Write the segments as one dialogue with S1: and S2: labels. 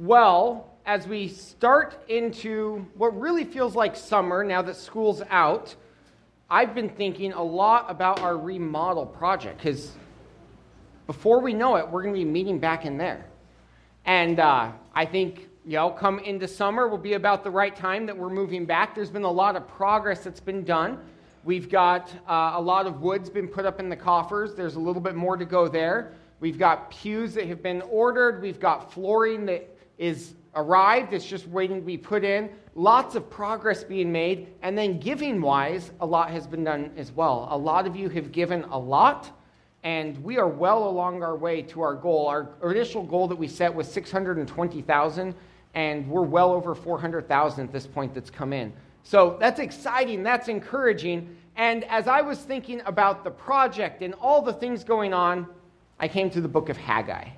S1: Well, as we start into what really feels like summer now that school's out, I've been thinking a lot about our remodel project because before we know it, we're going to be meeting back in there. And uh, I think, you know, come into summer will be about the right time that we're moving back. There's been a lot of progress that's been done. We've got uh, a lot of wood's been put up in the coffers. There's a little bit more to go there. We've got pews that have been ordered. We've got flooring that is arrived. It's just waiting to be put in. Lots of progress being made. And then giving wise, a lot has been done as well. A lot of you have given a lot. And we are well along our way to our goal. Our initial goal that we set was 620,000, and we're well over 400,000 at this point that's come in. So that's exciting, that's encouraging. And as I was thinking about the project and all the things going on, I came to the book of Haggai.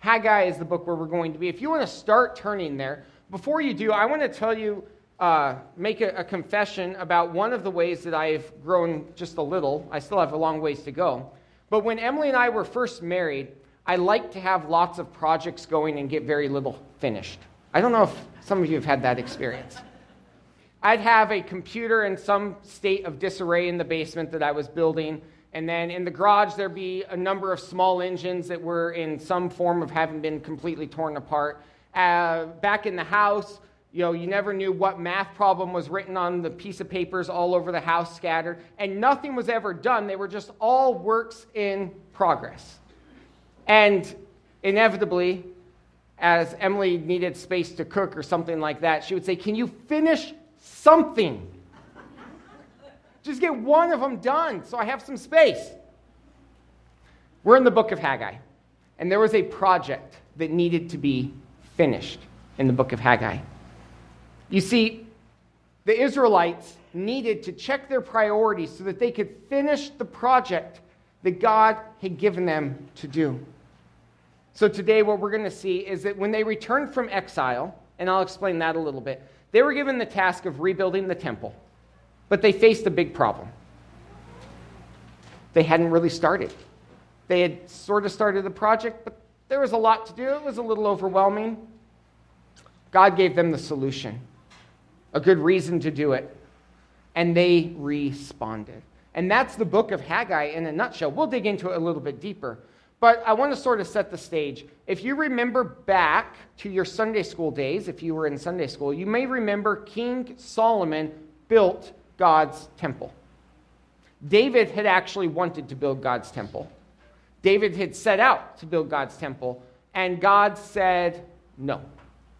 S1: Haggai is the book where we're going to be. If you want to start turning there, before you do, I want to tell you, uh, make a, a confession about one of the ways that I've grown just a little. I still have a long ways to go. But when Emily and I were first married, I liked to have lots of projects going and get very little finished. I don't know if some of you have had that experience. I'd have a computer in some state of disarray in the basement that I was building. And then in the garage, there'd be a number of small engines that were in some form of having been completely torn apart. Uh, back in the house, you know, you never knew what math problem was written on the piece of papers all over the house scattered, and nothing was ever done. They were just all works in progress. And inevitably, as Emily needed space to cook or something like that, she would say, Can you finish something? Just get one of them done so I have some space. We're in the book of Haggai, and there was a project that needed to be finished in the book of Haggai. You see, the Israelites needed to check their priorities so that they could finish the project that God had given them to do. So, today, what we're going to see is that when they returned from exile, and I'll explain that a little bit, they were given the task of rebuilding the temple, but they faced a big problem. They hadn't really started. They had sort of started the project, but there was a lot to do. It was a little overwhelming. God gave them the solution a good reason to do it. And they responded. And that's the book of Haggai in a nutshell. We'll dig into it a little bit deeper. But I want to sort of set the stage. If you remember back to your Sunday school days, if you were in Sunday school, you may remember King Solomon built God's temple. David had actually wanted to build God's temple. David had set out to build God's temple, and God said, No,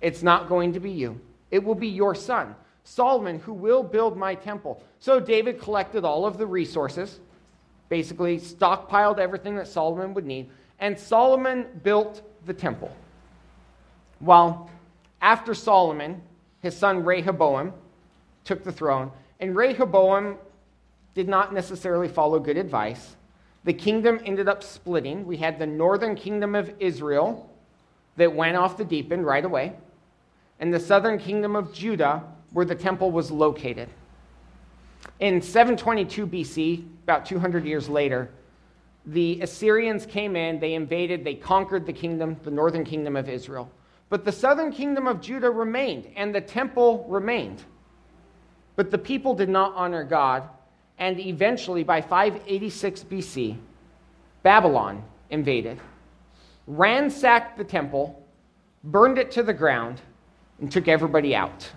S1: it's not going to be you. It will be your son, Solomon, who will build my temple. So David collected all of the resources, basically stockpiled everything that Solomon would need, and Solomon built the temple. Well, after Solomon, his son Rehoboam took the throne, and Rehoboam did not necessarily follow good advice. The kingdom ended up splitting. We had the northern kingdom of Israel that went off the deep end right away and the southern kingdom of Judah, where the temple was located. In 722 BC, about 200 years later, the Assyrians came in, they invaded, they conquered the kingdom, the northern kingdom of Israel. But the southern kingdom of Judah remained, and the temple remained. But the people did not honor God, and eventually, by 586 BC, Babylon invaded, ransacked the temple, burned it to the ground, and took everybody out.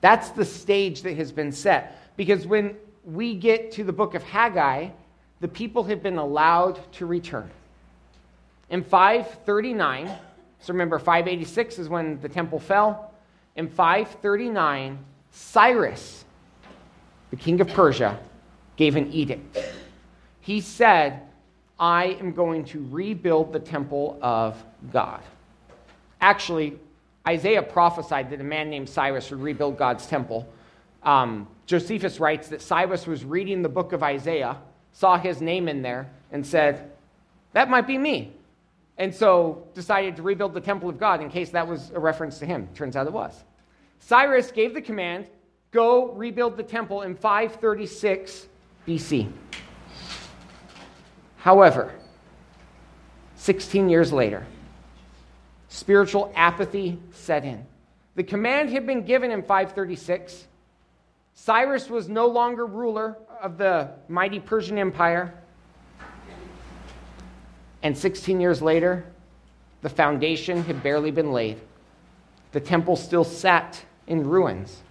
S1: That's the stage that has been set. Because when we get to the book of Haggai, the people have been allowed to return. In 539, so remember, 586 is when the temple fell. In 539, Cyrus, the king of Persia, gave an edict. He said, I am going to rebuild the temple of God. Actually, Isaiah prophesied that a man named Cyrus would rebuild God's temple. Um, Josephus writes that Cyrus was reading the book of Isaiah, saw his name in there, and said, That might be me. And so decided to rebuild the temple of God in case that was a reference to him. Turns out it was. Cyrus gave the command go rebuild the temple in 536 BC. However, 16 years later, spiritual apathy set in. The command had been given in 536. Cyrus was no longer ruler of the mighty Persian Empire. And 16 years later, the foundation had barely been laid. The temple still sat in ruins.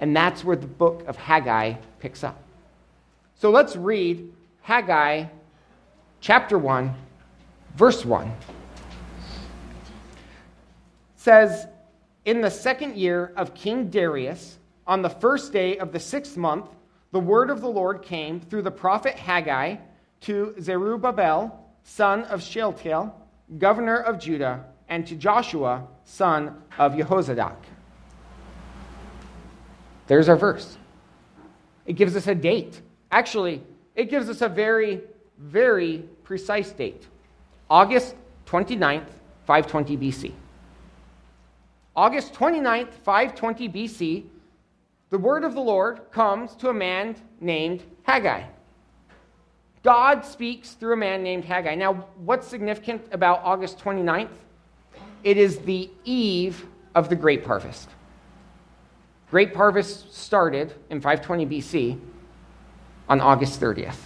S1: And that's where the book of Haggai picks up. So let's read Haggai chapter 1, verse 1. It says, In the second year of King Darius, on the first day of the sixth month, the word of the Lord came through the prophet Haggai to Zerubbabel, son of Shealtiel, governor of Judah, and to Joshua, son of Jehozadak. There's our verse. It gives us a date. Actually, it gives us a very, very precise date August 29th, 520 BC. August 29th, 520 BC, the word of the Lord comes to a man named Haggai. God speaks through a man named Haggai. Now, what's significant about August 29th? It is the eve of the grape harvest. Grape harvest started in 520 BC on August 30th.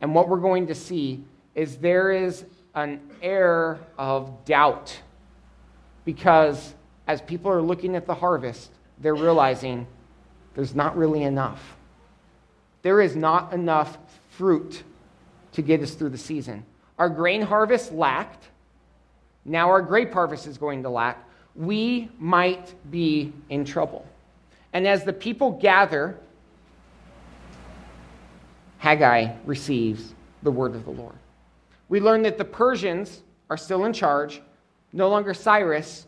S1: And what we're going to see is there is an air of doubt because as people are looking at the harvest, they're realizing there's not really enough. There is not enough fruit to get us through the season. Our grain harvest lacked. Now our grape harvest is going to lack. We might be in trouble. And as the people gather, Haggai receives the word of the Lord. We learn that the Persians are still in charge, no longer Cyrus,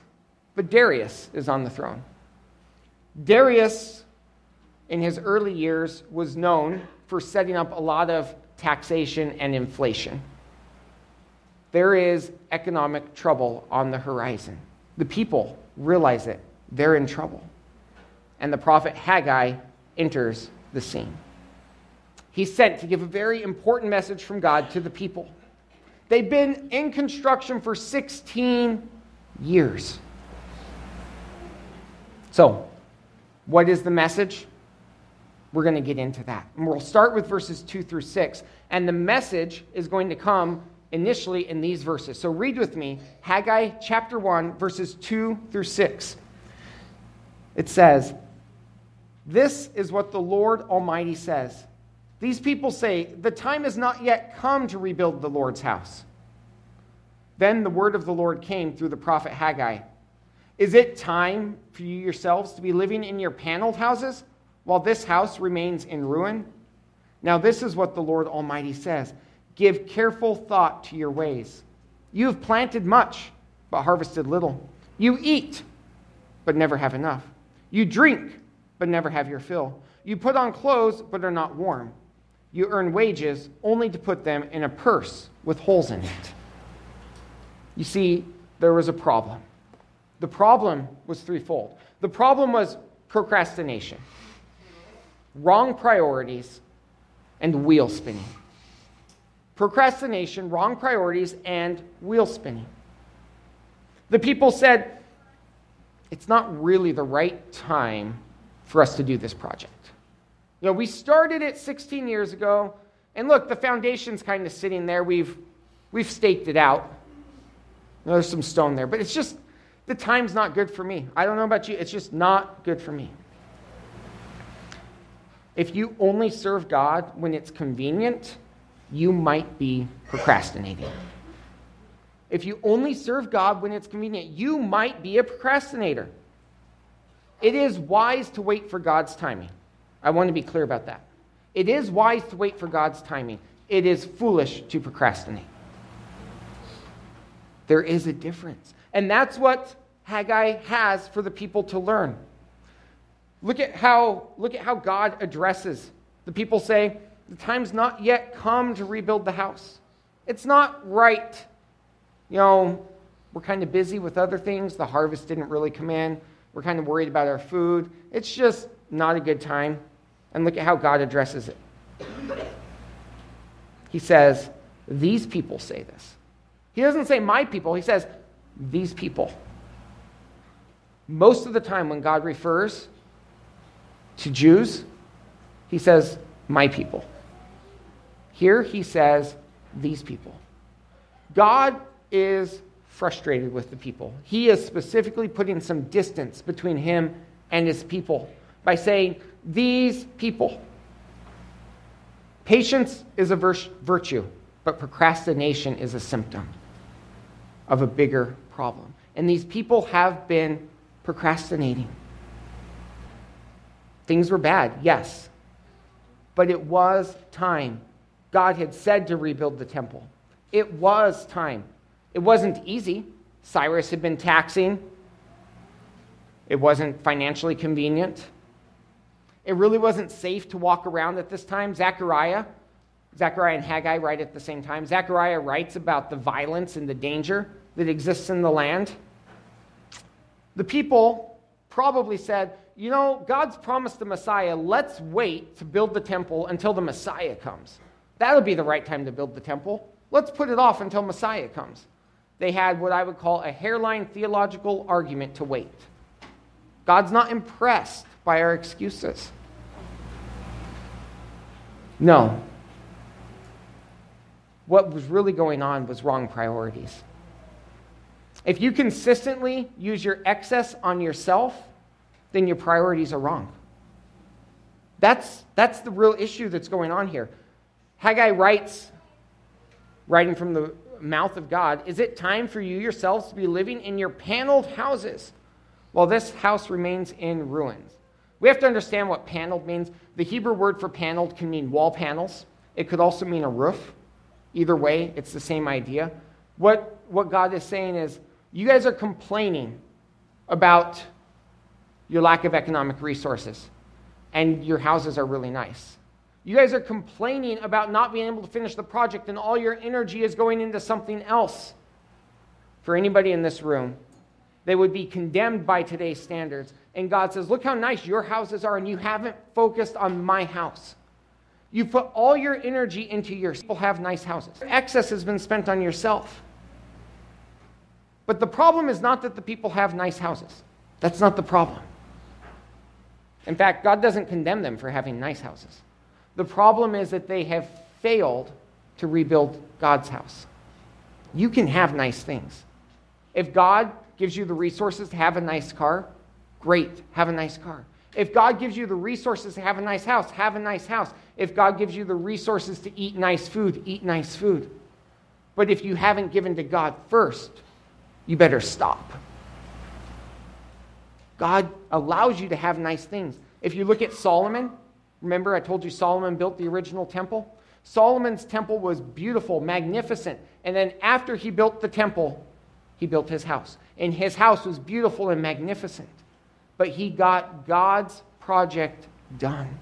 S1: but Darius is on the throne. Darius, in his early years, was known for setting up a lot of taxation and inflation. There is economic trouble on the horizon. The people realize it. They're in trouble. And the prophet Haggai enters the scene. He's sent to give a very important message from God to the people. They've been in construction for 16 years. So, what is the message? We're going to get into that. And we'll start with verses 2 through 6. And the message is going to come initially in these verses. So read with me Haggai chapter 1, verses 2 through 6. It says, This is what the Lord Almighty says. These people say, The time has not yet come to rebuild the Lord's house. Then the word of the Lord came through the prophet Haggai. Is it time for you yourselves to be living in your paneled houses? while this house remains in ruin? Now, this is what the Lord Almighty says Give careful thought to your ways. You have planted much, but harvested little. You eat, but never have enough. You drink, but never have your fill. You put on clothes, but are not warm. You earn wages only to put them in a purse with holes in it. You see, there was a problem. The problem was threefold. The problem was procrastination wrong priorities, and wheel spinning. Procrastination, wrong priorities, and wheel spinning. The people said, it's not really the right time for us to do this project. You know, we started it 16 years ago, and look, the foundation's kind of sitting there. We've, we've staked it out. there's some stone there, but it's just, the time's not good for me. I don't know about you, it's just not good for me. If you only serve God when it's convenient, you might be procrastinating. If you only serve God when it's convenient, you might be a procrastinator. It is wise to wait for God's timing. I want to be clear about that. It is wise to wait for God's timing. It is foolish to procrastinate. There is a difference. And that's what Haggai has for the people to learn. Look at how, look at how God addresses the people say, the time's not yet come to rebuild the house. It's not right. You know, we're kind of busy with other things. The harvest didn't really come in. We're kind of worried about our food. It's just not a good time. And look at how God addresses it. He says, These people say this. He doesn't say my people, he says, these people. Most of the time, when God refers to Jews, he says, my people. Here he says, these people. God is frustrated with the people. He is specifically putting some distance between him and his people by saying, these people. Patience is a virtue, but procrastination is a symptom of a bigger problem. And these people have been procrastinating. Things were bad, yes, but it was time. God had said to rebuild the temple. It was time. It wasn't easy. Cyrus had been taxing, it wasn't financially convenient. It really wasn't safe to walk around at this time. Zechariah, Zechariah and Haggai write at the same time. Zechariah writes about the violence and the danger that exists in the land. The people probably said, You know, God's promised the Messiah. Let's wait to build the temple until the Messiah comes. That'll be the right time to build the temple. Let's put it off until Messiah comes. They had what I would call a hairline theological argument to wait. God's not impressed by our excuses. No. What was really going on was wrong priorities. If you consistently use your excess on yourself, then your priorities are wrong. That's, that's the real issue that's going on here. Haggai writes, writing from the mouth of God, Is it time for you yourselves to be living in your paneled houses while this house remains in ruins? We have to understand what paneled means. The Hebrew word for paneled can mean wall panels, it could also mean a roof. Either way, it's the same idea. What, what God is saying is, you guys are complaining about your lack of economic resources, and your houses are really nice. You guys are complaining about not being able to finish the project, and all your energy is going into something else. For anybody in this room, they would be condemned by today's standards. And God says, Look how nice your houses are, and you haven't focused on my house. You put all your energy into your people have nice houses. Excess has been spent on yourself. But the problem is not that the people have nice houses. That's not the problem. In fact, God doesn't condemn them for having nice houses. The problem is that they have failed to rebuild God's house. You can have nice things. If God gives you the resources to have a nice car, great, have a nice car. If God gives you the resources to have a nice house, have a nice house. If God gives you the resources to eat nice food, eat nice food. But if you haven't given to God first, you better stop. God allows you to have nice things. If you look at Solomon, remember I told you Solomon built the original temple? Solomon's temple was beautiful, magnificent. And then after he built the temple, he built his house. And his house was beautiful and magnificent. But he got God's project done.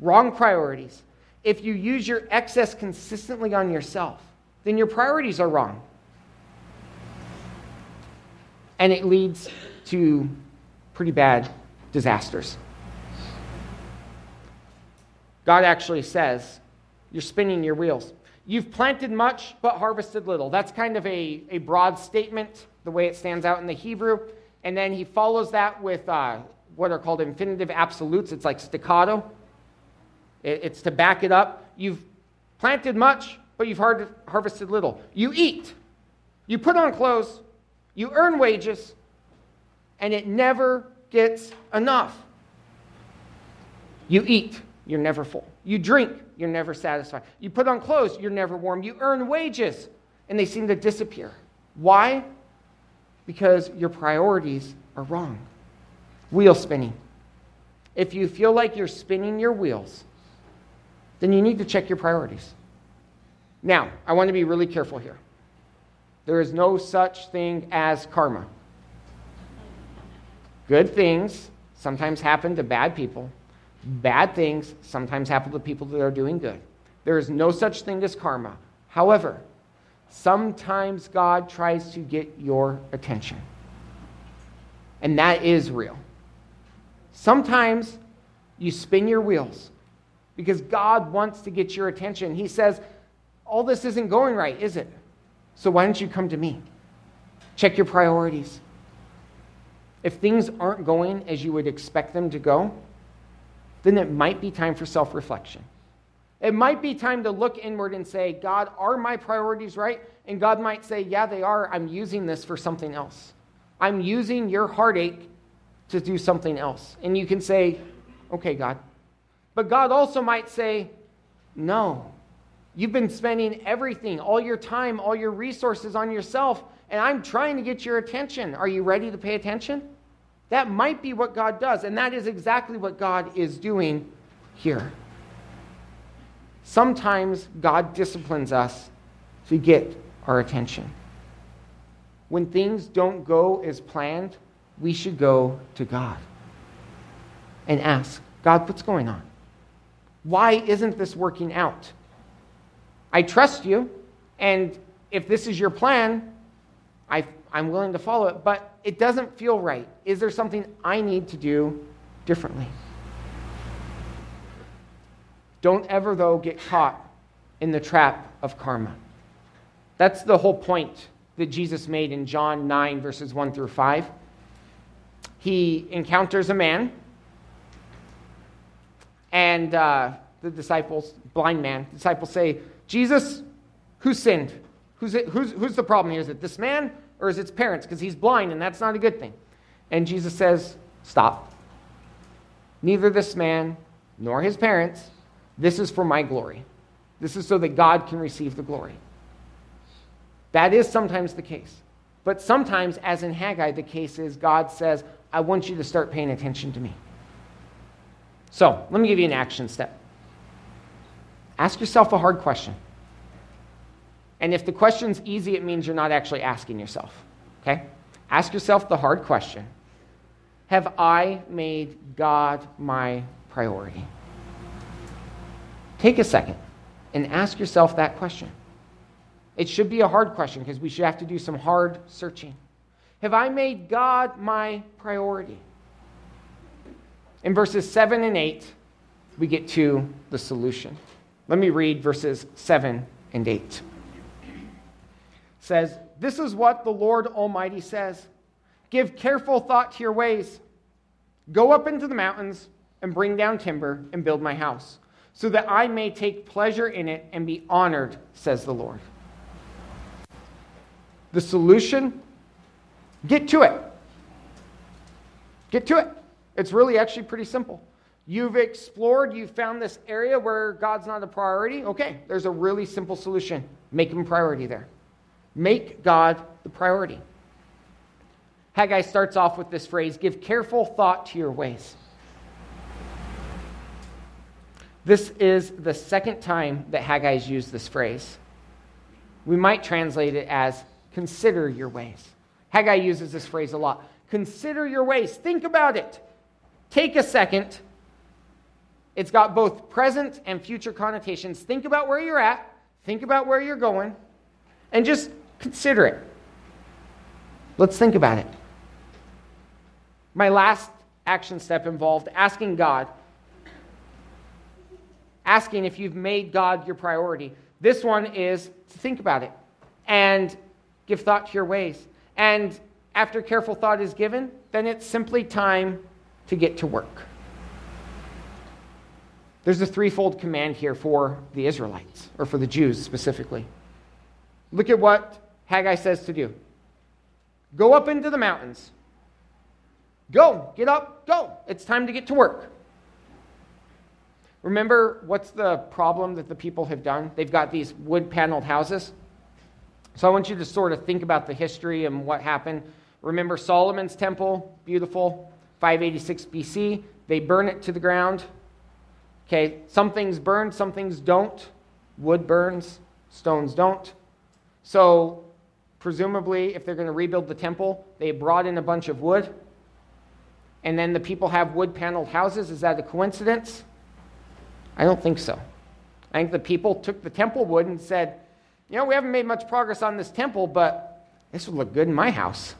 S1: Wrong priorities. If you use your excess consistently on yourself, then your priorities are wrong and it leads to pretty bad disasters. God actually says, You're spinning your wheels. You've planted much, but harvested little. That's kind of a, a broad statement, the way it stands out in the Hebrew. And then he follows that with uh, what are called infinitive absolutes. It's like staccato, it, it's to back it up. You've planted much, but you've har- harvested little. You eat, you put on clothes, you earn wages, and it never gets enough. You eat, you're never full. You drink, you're never satisfied. You put on clothes, you're never warm. You earn wages, and they seem to disappear. Why? Because your priorities are wrong. Wheel spinning. If you feel like you're spinning your wheels, then you need to check your priorities. Now, I want to be really careful here. There is no such thing as karma. Good things sometimes happen to bad people. Bad things sometimes happen to people that are doing good. There is no such thing as karma. However, sometimes God tries to get your attention. And that is real. Sometimes you spin your wheels because God wants to get your attention. He says, All this isn't going right, is it? So why don't you come to me? Check your priorities. If things aren't going as you would expect them to go, then it might be time for self reflection. It might be time to look inward and say, God, are my priorities right? And God might say, Yeah, they are. I'm using this for something else. I'm using your heartache to do something else. And you can say, Okay, God. But God also might say, No. You've been spending everything, all your time, all your resources on yourself, and I'm trying to get your attention. Are you ready to pay attention? That might be what God does, and that is exactly what God is doing here. Sometimes God disciplines us to get our attention. When things don't go as planned, we should go to God and ask, God, what's going on? Why isn't this working out? I trust you, and if this is your plan, I, am willing to follow it, but it doesn't feel right. Is there something I need to do differently? Don't ever, though, get caught in the trap of karma. That's the whole point that Jesus made in John 9, verses 1 through 5. He encounters a man, and uh, the disciples, blind man, disciples say, Jesus, who sinned? Who's, it, who's, who's the problem here? Is it this man or is it his parents? Because he's blind, and that's not a good thing. And Jesus says, Stop. Neither this man nor his parents this is for my glory. This is so that God can receive the glory. That is sometimes the case. But sometimes, as in Haggai, the case is God says, I want you to start paying attention to me. So, let me give you an action step. Ask yourself a hard question. And if the question's easy, it means you're not actually asking yourself. Okay? Ask yourself the hard question Have I made God my priority? Take a second and ask yourself that question. It should be a hard question because we should have to do some hard searching. Have I made God my priority? In verses 7 and 8, we get to the solution. Let me read verses 7 and 8. Says, This is what the Lord Almighty says Give careful thought to your ways. Go up into the mountains and bring down timber and build my house so that I may take pleasure in it and be honored, says the Lord. The solution get to it. Get to it. It's really actually pretty simple. You've explored, you've found this area where God's not a priority. Okay, there's a really simple solution. Make him priority there. Make God the priority. Haggai starts off with this phrase give careful thought to your ways. This is the second time that Haggai has used this phrase. We might translate it as consider your ways. Haggai uses this phrase a lot. Consider your ways. Think about it. Take a second. It's got both present and future connotations. Think about where you're at, think about where you're going, and just consider it. Let's think about it. My last action step involved asking God asking if you've made God your priority. This one is to think about it and give thought to your ways. And after careful thought is given, then it's simply time to get to work. There's a threefold command here for the Israelites, or for the Jews specifically. Look at what Haggai says to do go up into the mountains. Go, get up, go. It's time to get to work. Remember what's the problem that the people have done? They've got these wood paneled houses. So I want you to sort of think about the history and what happened. Remember Solomon's temple, beautiful, 586 BC. They burn it to the ground. Okay, some things burn, some things don't. Wood burns, stones don't. So, presumably, if they're going to rebuild the temple, they brought in a bunch of wood. And then the people have wood paneled houses. Is that a coincidence? I don't think so. I think the people took the temple wood and said, you know, we haven't made much progress on this temple, but this would look good in my house.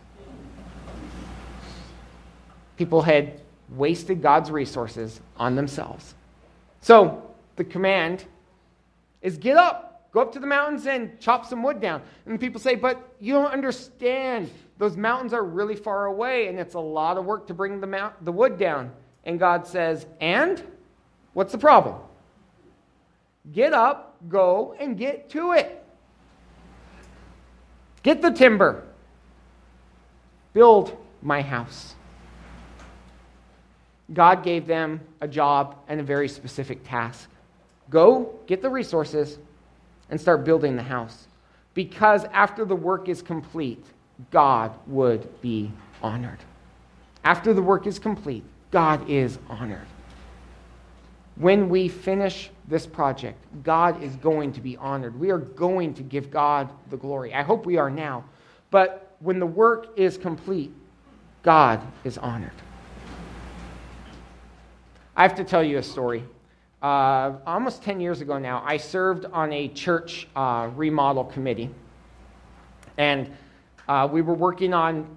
S1: People had wasted God's resources on themselves. So the command is get up, go up to the mountains and chop some wood down. And people say, but you don't understand. those mountains are really far away and it's a lot of work to bring the, mount, the wood down. And God says, And? What's the problem? Get up, go, and get to it. Get the timber. Build my house. God gave them a job and a very specific task. Go, get the resources, and start building the house. Because after the work is complete, God would be honored. After the work is complete, God is honored. When we finish this project, God is going to be honored. We are going to give God the glory. I hope we are now. But when the work is complete, God is honored. I have to tell you a story. Uh, almost 10 years ago now, I served on a church uh, remodel committee. And uh, we were working on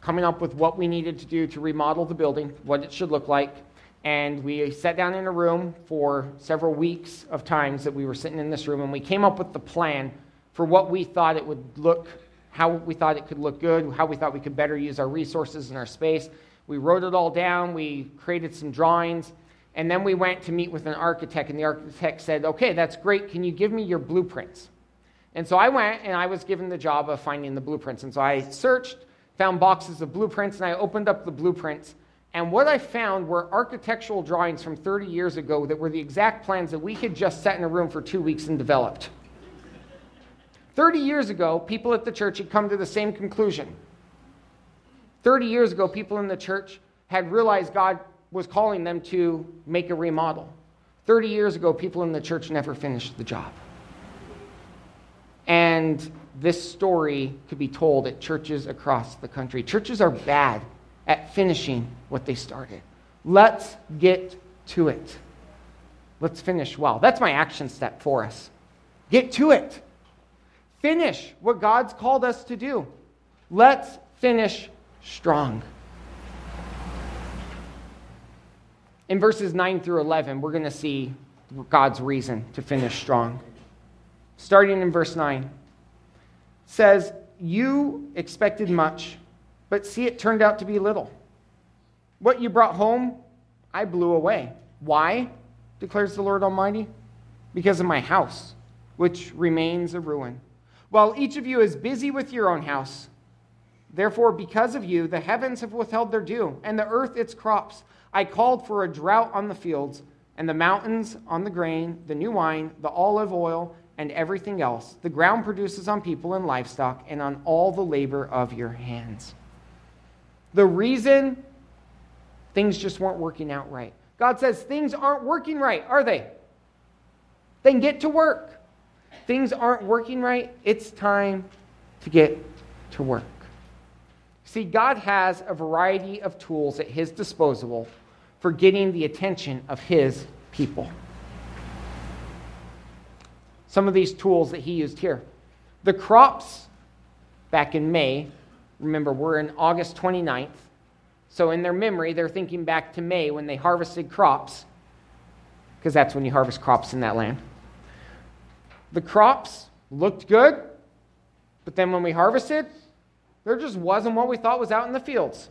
S1: coming up with what we needed to do to remodel the building, what it should look like. And we sat down in a room for several weeks of times that we were sitting in this room, and we came up with the plan for what we thought it would look, how we thought it could look good, how we thought we could better use our resources and our space. We wrote it all down, we created some drawings, and then we went to meet with an architect, and the architect said, Okay, that's great. Can you give me your blueprints? And so I went and I was given the job of finding the blueprints. And so I searched, found boxes of blueprints, and I opened up the blueprints. And what I found were architectural drawings from 30 years ago that were the exact plans that we had just sat in a room for two weeks and developed. 30 years ago, people at the church had come to the same conclusion. 30 years ago, people in the church had realized God was calling them to make a remodel. 30 years ago, people in the church never finished the job. And this story could be told at churches across the country. Churches are bad at finishing what they started. Let's get to it. Let's finish well. That's my action step for us. Get to it. Finish what God's called us to do. Let's finish strong. In verses 9 through 11, we're going to see God's reason to finish strong. Starting in verse 9, says, You expected much, but see, it turned out to be little. What you brought home, I blew away. Why? declares the Lord Almighty. Because of my house, which remains a ruin. While each of you is busy with your own house, therefore, because of you, the heavens have withheld their dew, and the earth its crops. I called for a drought on the fields, and the mountains on the grain, the new wine, the olive oil, and everything else the ground produces on people and livestock, and on all the labor of your hands. The reason things just weren't working out right. God says things aren't working right, are they? Then get to work. Things aren't working right. It's time to get to work. See, God has a variety of tools at his disposal for getting the attention of his people. Some of these tools that he used here. The crops back in May, remember, we're in August 29th. So, in their memory, they're thinking back to May when they harvested crops, because that's when you harvest crops in that land. The crops looked good, but then when we harvested, there just wasn't what we thought was out in the fields.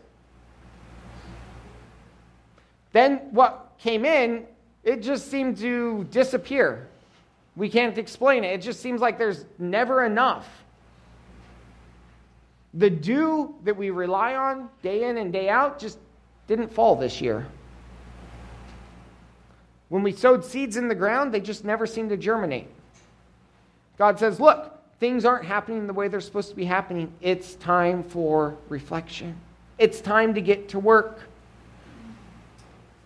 S1: Then what came in, it just seemed to disappear. We can't explain it. It just seems like there's never enough. The dew that we rely on day in and day out just didn't fall this year. When we sowed seeds in the ground, they just never seemed to germinate. God says, Look, things aren't happening the way they're supposed to be happening. It's time for reflection, it's time to get to work.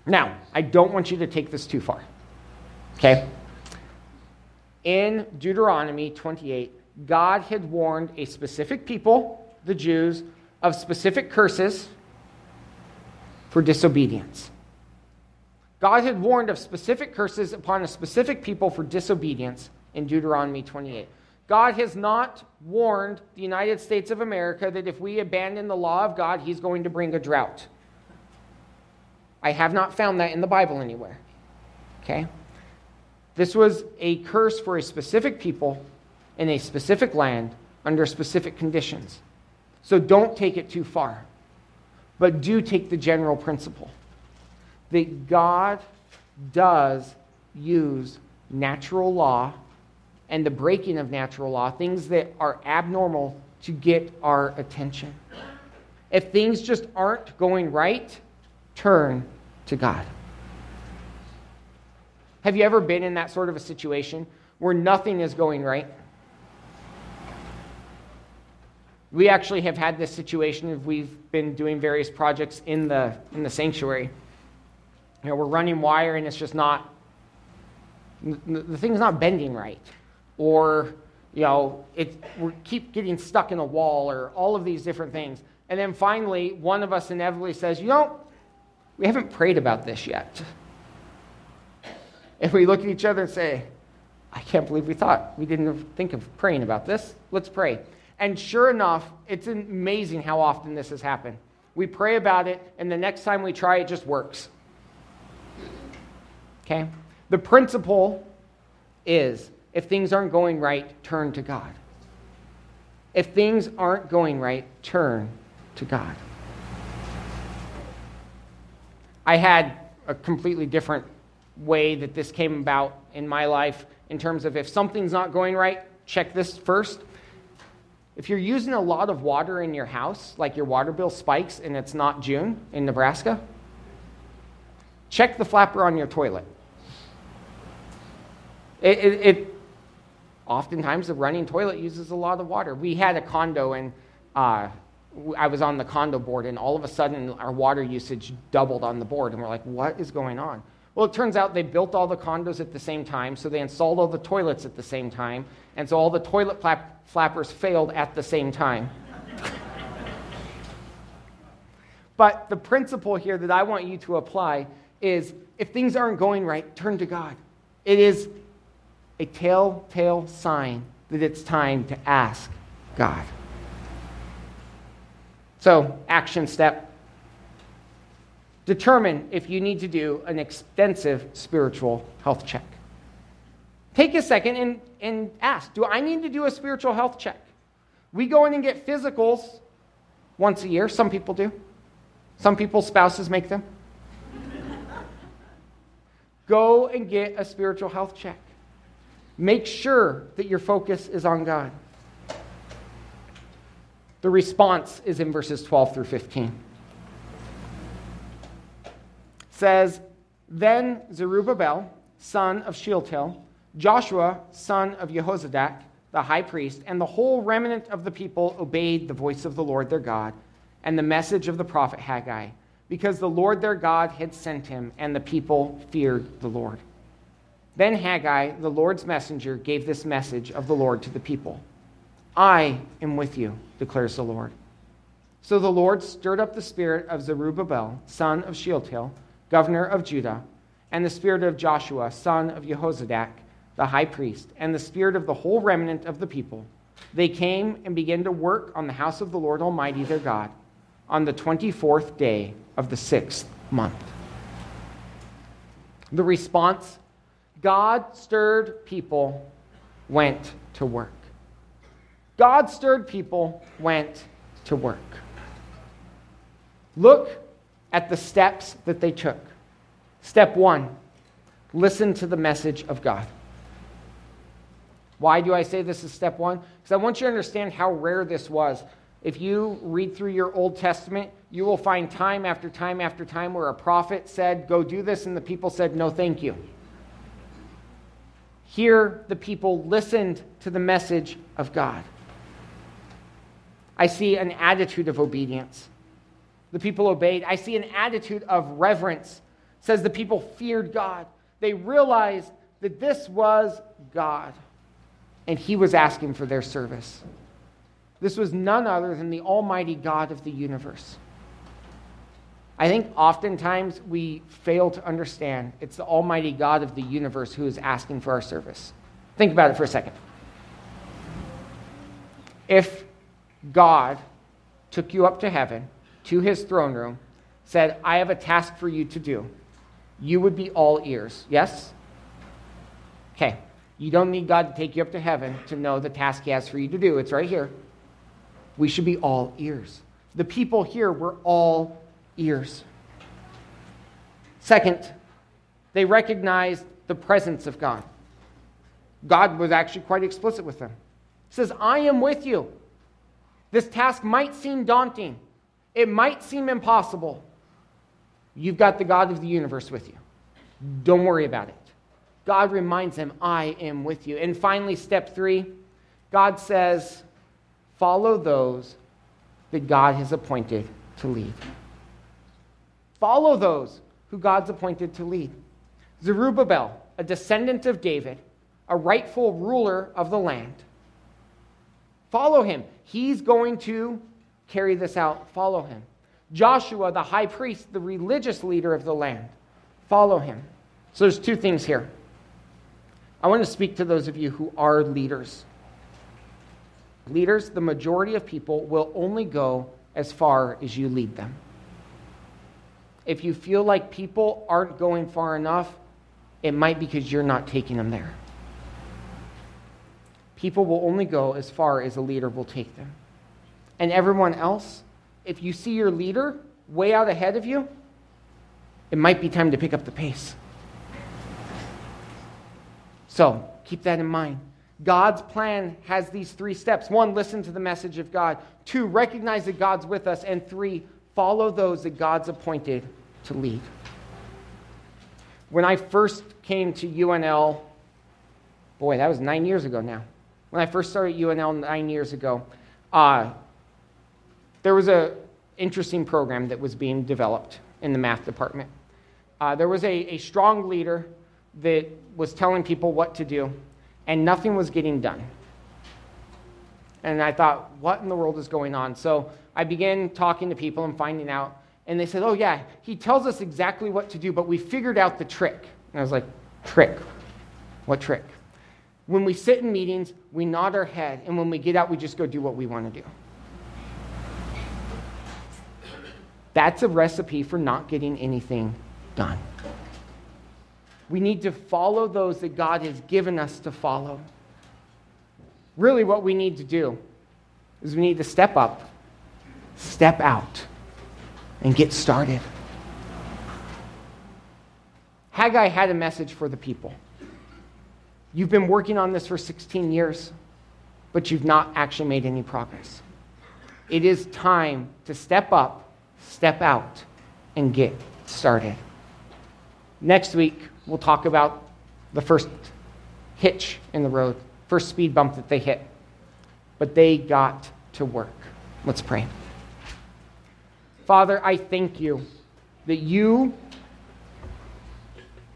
S1: Now, I don't want you to take this too far. Okay? In Deuteronomy 28, God had warned a specific people, the Jews, of specific curses for disobedience. God had warned of specific curses upon a specific people for disobedience in Deuteronomy 28. God has not warned the United States of America that if we abandon the law of God, He's going to bring a drought. I have not found that in the Bible anywhere. Okay? This was a curse for a specific people in a specific land under specific conditions. So don't take it too far. But do take the general principle that God does use natural law and the breaking of natural law, things that are abnormal, to get our attention. If things just aren't going right, turn to God. Have you ever been in that sort of a situation where nothing is going right? We actually have had this situation if we've been doing various projects in the, in the sanctuary. You know, we're running wire and it's just not, the, thing's not bending right. Or, you know, it, we keep getting stuck in a wall or all of these different things. And then finally, one of us inevitably says, you know, we haven't prayed about this yet. And we look at each other and say, I can't believe we thought. We didn't think of praying about this. Let's pray. And sure enough, it's amazing how often this has happened. We pray about it, and the next time we try, it just works. Okay? The principle is if things aren't going right, turn to God. If things aren't going right, turn to God. I had a completely different way that this came about in my life in terms of if something's not going right, check this first. If you're using a lot of water in your house, like your water bill spikes and it's not June in Nebraska, check the flapper on your toilet. It, it, it oftentimes the running toilet uses a lot of water. We had a condo and uh, I was on the condo board, and all of a sudden our water usage doubled on the board, and we're like, what is going on? Well, it turns out they built all the condos at the same time, so they installed all the toilets at the same time, and so all the toilet flap- flappers failed at the same time. but the principle here that I want you to apply is if things aren't going right, turn to God. It is a telltale sign that it's time to ask God. So, action step determine if you need to do an extensive spiritual health check. Take a second and, and ask Do I need to do a spiritual health check? We go in and get physicals once a year. Some people do, some people's spouses make them. go and get a spiritual health check. Make sure that your focus is on God. The response is in verses 12 through 15. It says, Then Zerubbabel, son of Shealtiel, Joshua, son of Jehozadak, the high priest, and the whole remnant of the people obeyed the voice of the Lord their God and the message of the prophet Haggai, because the Lord their God had sent him, and the people feared the Lord. Then Haggai, the Lord's messenger, gave this message of the Lord to the people. I am with you, declares the Lord. So the Lord stirred up the spirit of Zerubbabel, son of Shealtiel, governor of Judah, and the spirit of Joshua, son of Jehozadak, the high priest, and the spirit of the whole remnant of the people. They came and began to work on the house of the Lord Almighty their God on the 24th day of the sixth month. The response God stirred people went to work. God stirred people went to work. Look at the steps that they took. Step one listen to the message of God. Why do I say this is step one? Because I want you to understand how rare this was. If you read through your Old Testament, you will find time after time after time where a prophet said, Go do this, and the people said, No, thank you. Here, the people listened to the message of God. I see an attitude of obedience. The people obeyed. I see an attitude of reverence. It says the people feared God. They realized that this was God, and He was asking for their service. This was none other than the Almighty God of the universe. I think oftentimes we fail to understand it's the Almighty God of the universe who is asking for our service. Think about it for a second. If God took you up to heaven, to his throne room, said, I have a task for you to do, you would be all ears. Yes? Okay. You don't need God to take you up to heaven to know the task he has for you to do. It's right here. we should be all ears. The people here were all ears. Second, they recognized the presence of God. God was actually quite explicit with them. He says, I am with you. This task might seem daunting, it might seem impossible. You've got the God of the universe with you. Don't worry about it. God reminds them, I am with you. And finally, step three, God says, follow those that God has appointed to lead. Follow those who God's appointed to lead. Zerubbabel, a descendant of David, a rightful ruler of the land. Follow him. He's going to carry this out. Follow him. Joshua, the high priest, the religious leader of the land. Follow him. So there's two things here. I want to speak to those of you who are leaders. Leaders, the majority of people will only go as far as you lead them. If you feel like people aren't going far enough, it might be because you're not taking them there. People will only go as far as a leader will take them. And everyone else, if you see your leader way out ahead of you, it might be time to pick up the pace. So keep that in mind. God's plan has these three steps one, listen to the message of God. Two, recognize that God's with us. And three, follow those that God's appointed to lead. When I first came to UNL, boy, that was nine years ago now. When I first started UNL nine years ago, uh, there was an interesting program that was being developed in the math department. Uh, there was a, a strong leader that was telling people what to do, and nothing was getting done. And I thought, what in the world is going on? So I began talking to people and finding out. And they said, oh, yeah, he tells us exactly what to do, but we figured out the trick. And I was like, trick? What trick? When we sit in meetings, we nod our head, and when we get out, we just go do what we want to do. That's a recipe for not getting anything done. We need to follow those that God has given us to follow. Really, what we need to do is we need to step up, step out, and get started. Haggai had a message for the people. You've been working on this for 16 years, but you've not actually made any progress. It is time to step up, step out, and get started. Next week, we'll talk about the first hitch in the road, first speed bump that they hit. But they got to work. Let's pray. Father, I thank you that you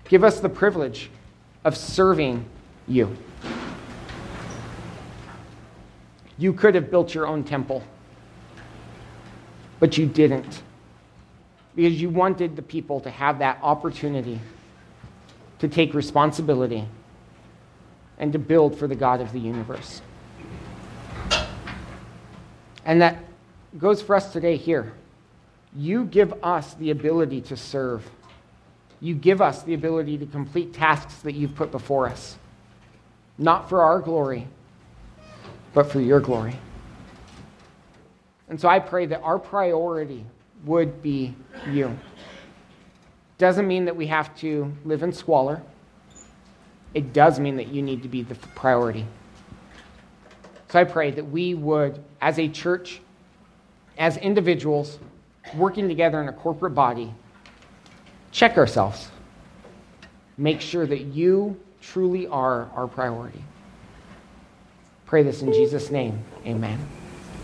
S1: give us the privilege of serving you. You could have built your own temple, but you didn't because you wanted the people to have that opportunity to take responsibility and to build for the God of the universe. And that goes for us today here. You give us the ability to serve. You give us the ability to complete tasks that you've put before us, not for our glory, but for your glory. And so I pray that our priority would be you. Doesn't mean that we have to live in squalor. It does mean that you need to be the priority. So I pray that we would, as a church, as individuals, working together in a corporate body, check ourselves. Make sure that you truly are our priority. Pray this in Jesus' name. Amen.